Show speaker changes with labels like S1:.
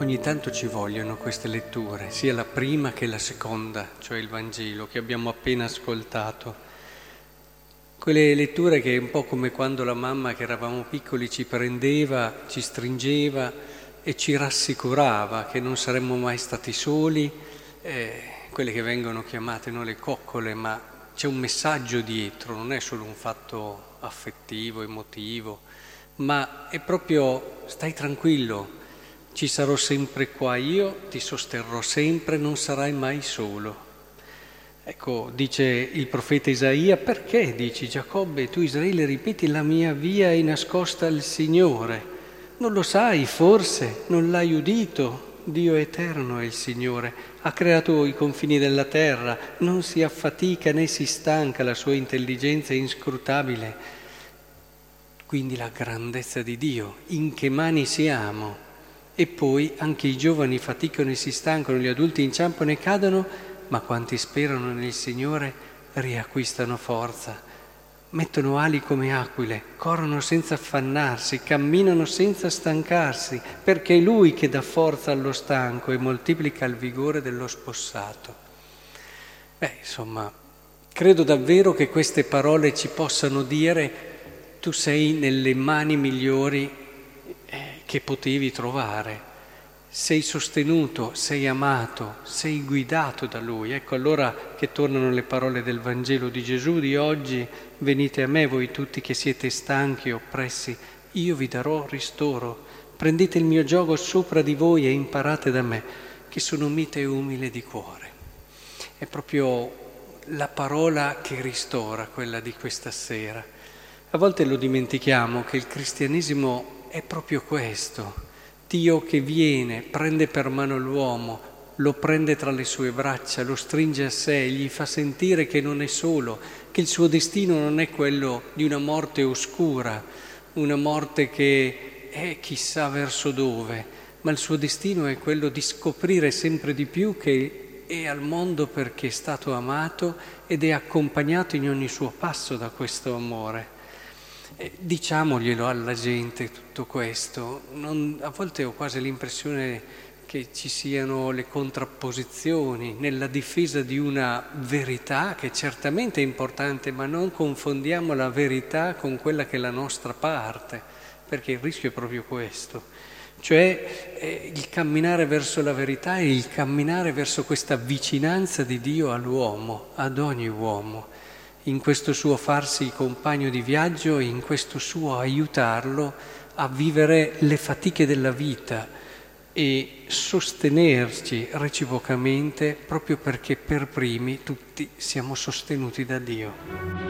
S1: Ogni tanto ci vogliono queste letture, sia la prima che la seconda, cioè il Vangelo che abbiamo appena ascoltato. Quelle letture che è un po' come quando la mamma che eravamo piccoli ci prendeva, ci stringeva e ci rassicurava che non saremmo mai stati soli, eh, quelle che vengono chiamate no, le coccole, ma c'è un messaggio dietro, non è solo un fatto affettivo, emotivo, ma è proprio stai tranquillo, ci sarò sempre qua io, ti sosterrò sempre, non sarai mai solo. Ecco, dice il profeta Isaia, perché dici Giacobbe, tu Israele ripeti la mia via è nascosta al Signore? Non lo sai, forse, non l'hai udito? Dio eterno è il Signore, ha creato i confini della terra, non si affatica né si stanca, la sua intelligenza è inscrutabile. Quindi la grandezza di Dio, in che mani siamo? E poi anche i giovani faticano e si stancano, gli adulti inciampano e cadono, ma quanti sperano nel Signore riacquistano forza, mettono ali come aquile, corrono senza affannarsi, camminano senza stancarsi, perché è Lui che dà forza allo stanco e moltiplica il vigore dello spossato. Beh, insomma, credo davvero che queste parole ci possano dire tu sei nelle mani migliori che potevi trovare. Sei sostenuto, sei amato, sei guidato da Lui. Ecco allora che tornano le parole del Vangelo di Gesù di oggi, venite a me voi tutti che siete stanchi e oppressi, io vi darò ristoro. Prendete il mio gioco sopra di voi e imparate da me, che sono mite e umile di cuore. È proprio la parola che ristora quella di questa sera. A volte lo dimentichiamo che il cristianesimo è proprio questo. Dio che viene, prende per mano l'uomo, lo prende tra le sue braccia, lo stringe a sé, gli fa sentire che non è solo, che il suo destino non è quello di una morte oscura, una morte che è chissà verso dove, ma il suo destino è quello di scoprire sempre di più che è al mondo perché è stato amato ed è accompagnato in ogni suo passo da questo amore. Eh, diciamoglielo alla gente tutto questo. Non, a volte ho quasi l'impressione che ci siano le contrapposizioni nella difesa di una verità che certamente è importante, ma non confondiamo la verità con quella che è la nostra parte, perché il rischio è proprio questo. Cioè eh, il camminare verso la verità è il camminare verso questa vicinanza di Dio all'uomo, ad ogni uomo in questo suo farsi compagno di viaggio e in questo suo aiutarlo a vivere le fatiche della vita e sostenerci reciprocamente proprio perché per primi tutti siamo sostenuti da Dio.